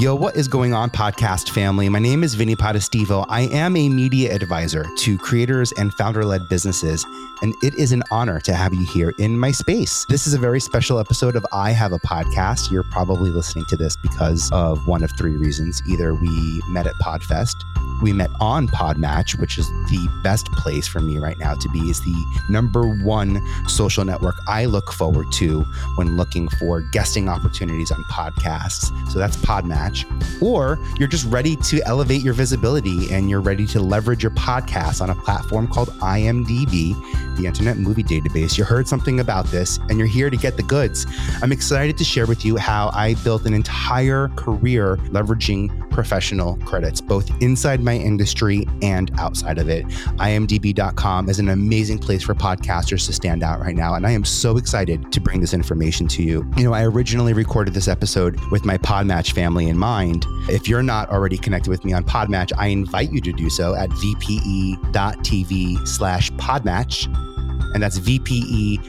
Yo, what is going on, podcast family? My name is Vinny Potestivo. I am a media advisor to creators and founder led businesses, and it is an honor to have you here in my space. This is a very special episode of I Have a Podcast. You're probably listening to this because of one of three reasons. Either we met at PodFest, we met on Podmatch, which is the best place for me right now to be, is the number one social network I look forward to when looking for guesting opportunities on podcasts. So that's Podmatch or you're just ready to elevate your visibility and you're ready to leverage your podcast on a platform called IMDb, the Internet Movie Database. You heard something about this and you're here to get the goods. I'm excited to share with you how I built an entire career leveraging professional credits, both inside my industry and outside of it. IMDb.com is an amazing place for podcasters to stand out right now. And I am so excited to bring this information to you. You know, I originally recorded this episode with my Podmatch family in mind. If you're not already connected with me on Podmatch, I invite you to do so at vpe.tv slash podmatch. And that's vpe.tv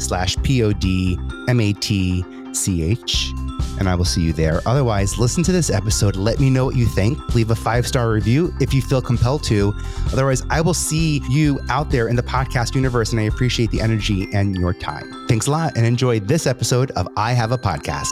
slash podmatch and I will see you there. Otherwise, listen to this episode. Let me know what you think. Leave a five star review if you feel compelled to. Otherwise, I will see you out there in the podcast universe, and I appreciate the energy and your time. Thanks a lot, and enjoy this episode of I Have a Podcast.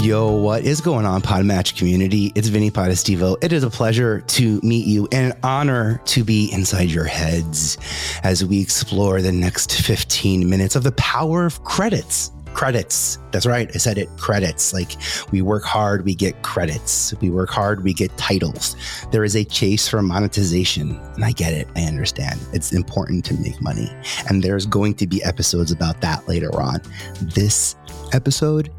Yo, what is going on, Podmatch community? It's Vinny Potestivo. It is a pleasure to meet you and an honor to be inside your heads as we explore the next 15 minutes of the power of credits credits. That's right. I said it credits. Like we work hard, we get credits. We work hard, we get titles. There is a chase for monetization. And I get it. I understand. It's important to make money. And there's going to be episodes about that later on. This episode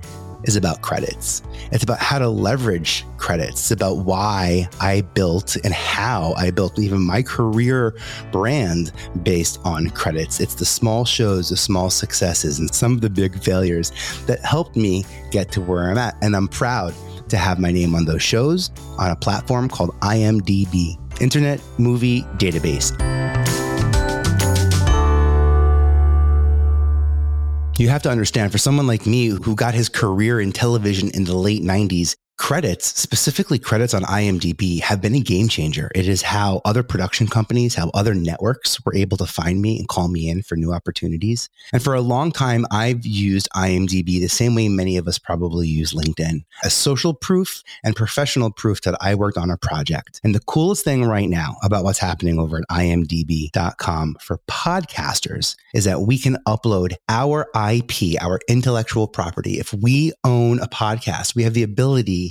is about credits. It's about how to leverage credits. It's about why I built and how I built even my career brand based on credits. It's the small shows, the small successes, and some of the big failures that helped me get to where I'm at. And I'm proud to have my name on those shows on a platform called IMDb, Internet Movie Database. You have to understand for someone like me who got his career in television in the late 90s, credits, specifically credits on IMDb, have been a game changer. It is how other production companies, how other networks were able to find me and call me in for new opportunities. And for a long time, I've used IMDb the same way many of us probably use LinkedIn as social proof and professional proof that I worked on a project. And the coolest thing right now about what's happening over at imdb.com for podcasters is that we can upload our IP, our intellectual property. If we own a podcast, we have the ability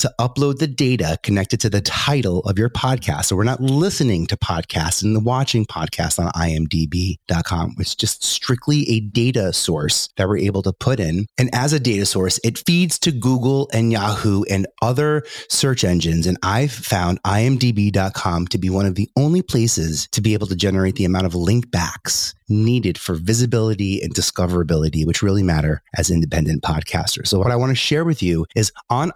to upload the data connected to the title of your podcast. So we're not listening to podcasts and the watching podcasts on imdb.com. It's just strictly a data source that we're able to put in. And as a data source, it feeds to Google and Yahoo and other search engines. And I've found imdb.com to be one of the only places to be able to generate the amount of link backs needed for visibility and discoverability, which really matter as independent podcasters. So, what I want to share with you is on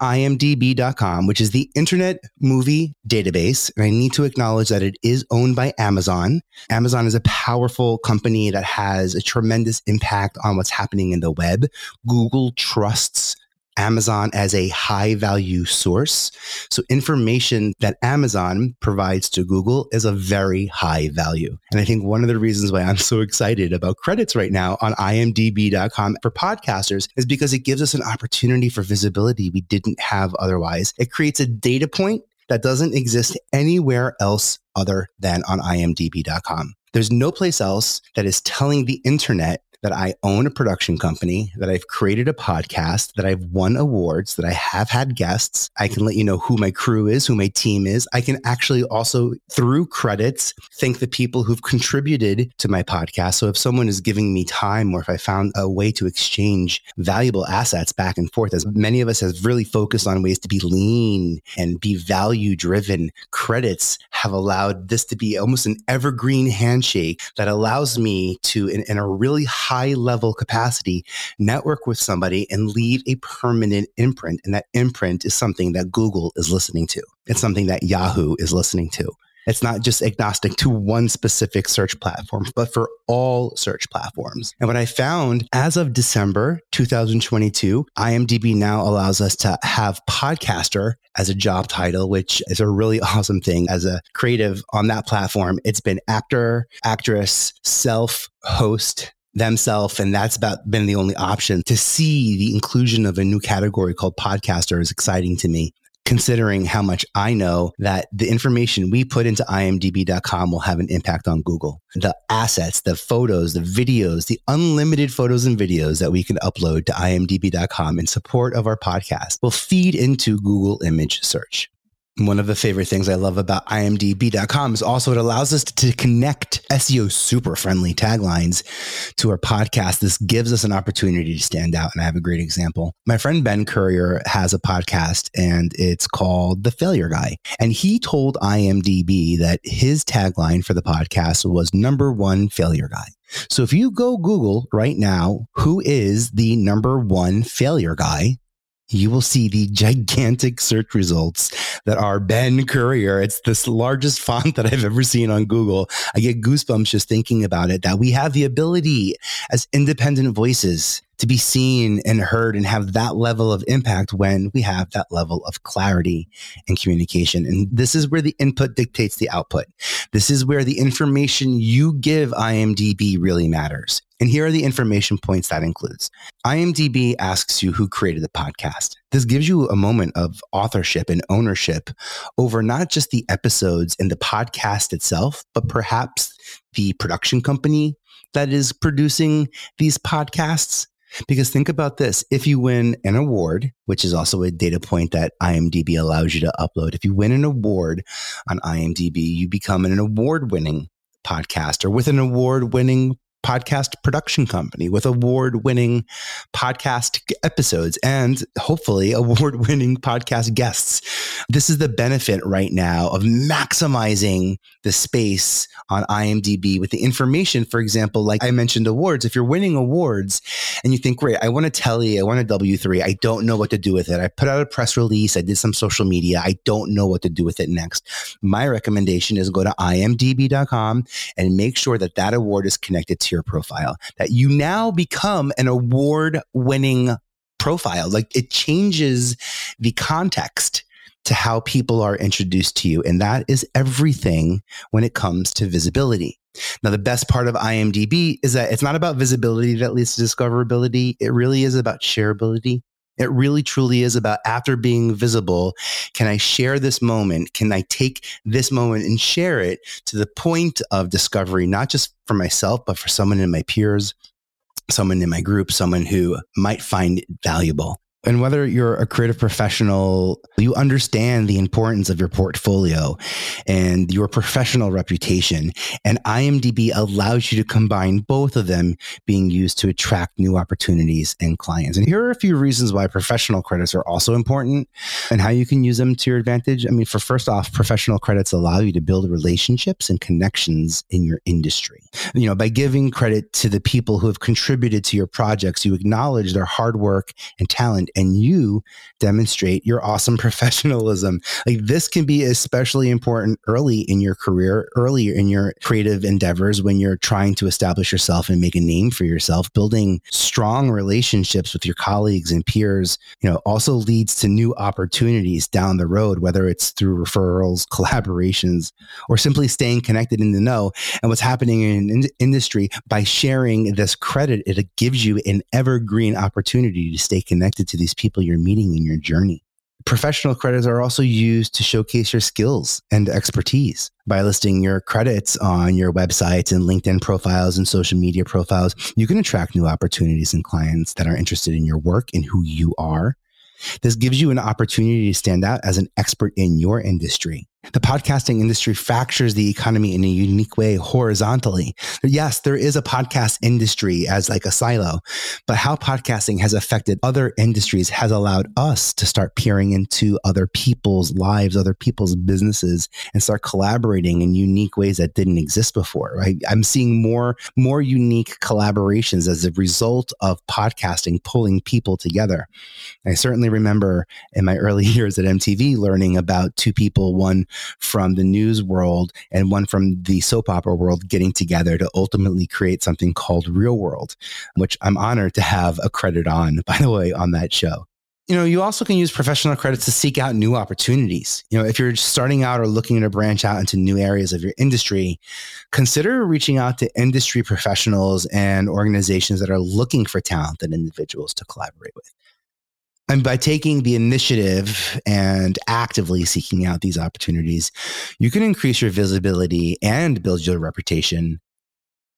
imdb.com, which is the Internet Movie Database. And I need to acknowledge that it is owned by Amazon. Amazon is a powerful company that has a tremendous impact on what's happening in the web. Google trusts Amazon as a high value source. So information that Amazon provides to Google is a very high value. And I think one of the reasons why I'm so excited about credits right now on imdb.com for podcasters is because it gives us an opportunity for visibility we didn't have otherwise. It creates a data point that doesn't exist anywhere else other than on imdb.com. There's no place else that is telling the internet that I own a production company, that I've created a podcast, that I've won awards, that I have had guests. I can let you know who my crew is, who my team is. I can actually also, through credits, thank the people who've contributed to my podcast. So if someone is giving me time or if I found a way to exchange valuable assets back and forth, as many of us have really focused on ways to be lean and be value driven, credits have allowed this to be almost an evergreen handshake that allows me to, in, in a really high high level capacity, network with somebody and leave a permanent imprint. And that imprint is something that Google is listening to. It's something that Yahoo is listening to. It's not just agnostic to one specific search platform, but for all search platforms. And what I found as of December 2022, IMDb now allows us to have podcaster as a job title, which is a really awesome thing as a creative on that platform. It's been actor, actress, self, host, themselves and that's about been the only option to see the inclusion of a new category called podcaster is exciting to me considering how much I know that the information we put into imdb.com will have an impact on Google. The assets, the photos, the videos, the unlimited photos and videos that we can upload to imdb.com in support of our podcast will feed into Google image search. One of the favorite things I love about imdb.com is also it allows us to connect SEO super friendly taglines to our podcast. This gives us an opportunity to stand out. And I have a great example. My friend Ben Courier has a podcast and it's called The Failure Guy. And he told IMDb that his tagline for the podcast was number one failure guy. So if you go Google right now, who is the number one failure guy? You will see the gigantic search results that are Ben Courier. It's this largest font that I've ever seen on Google. I get goosebumps just thinking about it that we have the ability as independent voices to be seen and heard and have that level of impact when we have that level of clarity and communication. And this is where the input dictates the output. This is where the information you give IMDb really matters. And here are the information points that includes. IMDb asks you who created the podcast. This gives you a moment of authorship and ownership over not just the episodes and the podcast itself, but perhaps the production company that is producing these podcasts because think about this if you win an award, which is also a data point that IMDb allows you to upload, if you win an award on IMDb, you become an award winning podcaster with an award winning podcast production company with award winning podcast episodes and hopefully award winning podcast guests. This is the benefit right now of maximizing the space on IMDb with the information. For example, like I mentioned, awards. If you're winning awards and you think, great, I want a Telly, I want a W3, I don't know what to do with it. I put out a press release, I did some social media, I don't know what to do with it next. My recommendation is go to imdb.com and make sure that that award is connected to your profile, that you now become an award winning profile. Like it changes the context to how people are introduced to you. And that is everything when it comes to visibility. Now, the best part of IMDb is that it's not about visibility that leads to discoverability. It really is about shareability. It really truly is about after being visible, can I share this moment? Can I take this moment and share it to the point of discovery, not just for myself, but for someone in my peers, someone in my group, someone who might find it valuable? And whether you're a creative professional, you understand the importance of your portfolio and your professional reputation. And IMDb allows you to combine both of them being used to attract new opportunities and clients. And here are a few reasons why professional credits are also important and how you can use them to your advantage. I mean, for first off, professional credits allow you to build relationships and connections in your industry. You know, by giving credit to the people who have contributed to your projects, you acknowledge their hard work and talent and you demonstrate your awesome professionalism. Like this can be especially important early in your career, earlier in your creative endeavors when you're trying to establish yourself and make a name for yourself. Building strong relationships with your colleagues and peers, you know, also leads to new opportunities down the road, whether it's through referrals, collaborations, or simply staying connected in the know and what's happening in, in industry by sharing this credit. It gives you an evergreen opportunity to stay connected to these people you're meeting in your journey. Professional credits are also used to showcase your skills and expertise by listing your credits on your websites and LinkedIn profiles and social media profiles. You can attract new opportunities and clients that are interested in your work and who you are. This gives you an opportunity to stand out as an expert in your industry. The podcasting industry fractures the economy in a unique way horizontally. Yes, there is a podcast industry as like a silo, but how podcasting has affected other industries has allowed us to start peering into other people's lives, other people's businesses and start collaborating in unique ways that didn't exist before, right? I'm seeing more more unique collaborations as a result of podcasting pulling people together. I certainly remember in my early years at MTV learning about two people, one from the news world and one from the soap opera world getting together to ultimately create something called Real World, which I'm honored to have a credit on, by the way, on that show you know, you also can use professional credits to seek out new opportunities. You know, if you're starting out or looking to branch out into new areas of your industry, consider reaching out to industry professionals and organizations that are looking for talented individuals to collaborate with. And by taking the initiative and actively seeking out these opportunities, you can increase your visibility and build your reputation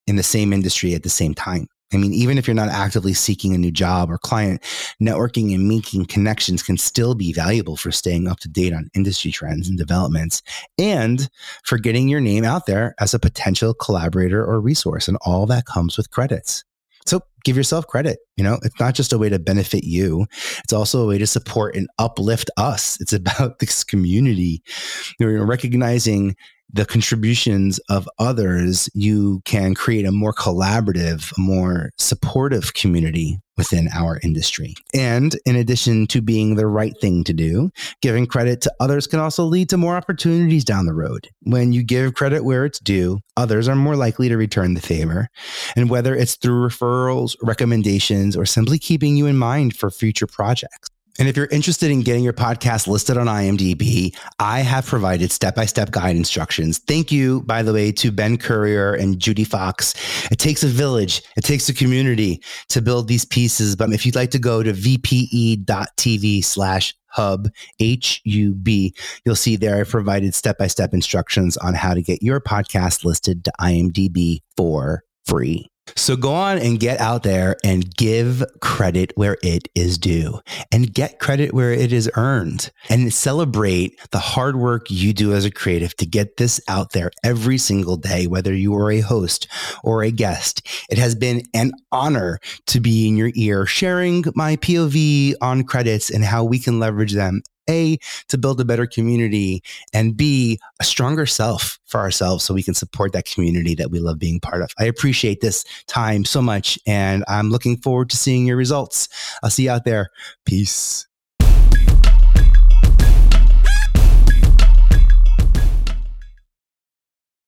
in the same industry at the same time. I mean, even if you're not actively seeking a new job or client, networking and making connections can still be valuable for staying up to date on industry trends and developments and for getting your name out there as a potential collaborator or resource. And all that comes with credits. So give yourself credit. You know, it's not just a way to benefit you, it's also a way to support and uplift us. It's about this community. You're recognizing the contributions of others, you can create a more collaborative, more supportive community within our industry. And in addition to being the right thing to do, giving credit to others can also lead to more opportunities down the road. When you give credit where it's due, others are more likely to return the favor. And whether it's through referrals, recommendations, or simply keeping you in mind for future projects. And if you're interested in getting your podcast listed on IMDb, I have provided step by step guide instructions. Thank you, by the way, to Ben Courier and Judy Fox. It takes a village, it takes a community to build these pieces. But if you'd like to go to vpe.tv slash hub, H U B, you'll see there I provided step by step instructions on how to get your podcast listed to IMDb for free. So go on and get out there and give credit where it is due and get credit where it is earned and celebrate the hard work you do as a creative to get this out there every single day, whether you are a host or a guest. It has been an honor to be in your ear, sharing my POV on credits and how we can leverage them a, to build a better community, and B, a stronger self for ourselves so we can support that community that we love being part of. I appreciate this time so much, and I'm looking forward to seeing your results. I'll see you out there. Peace.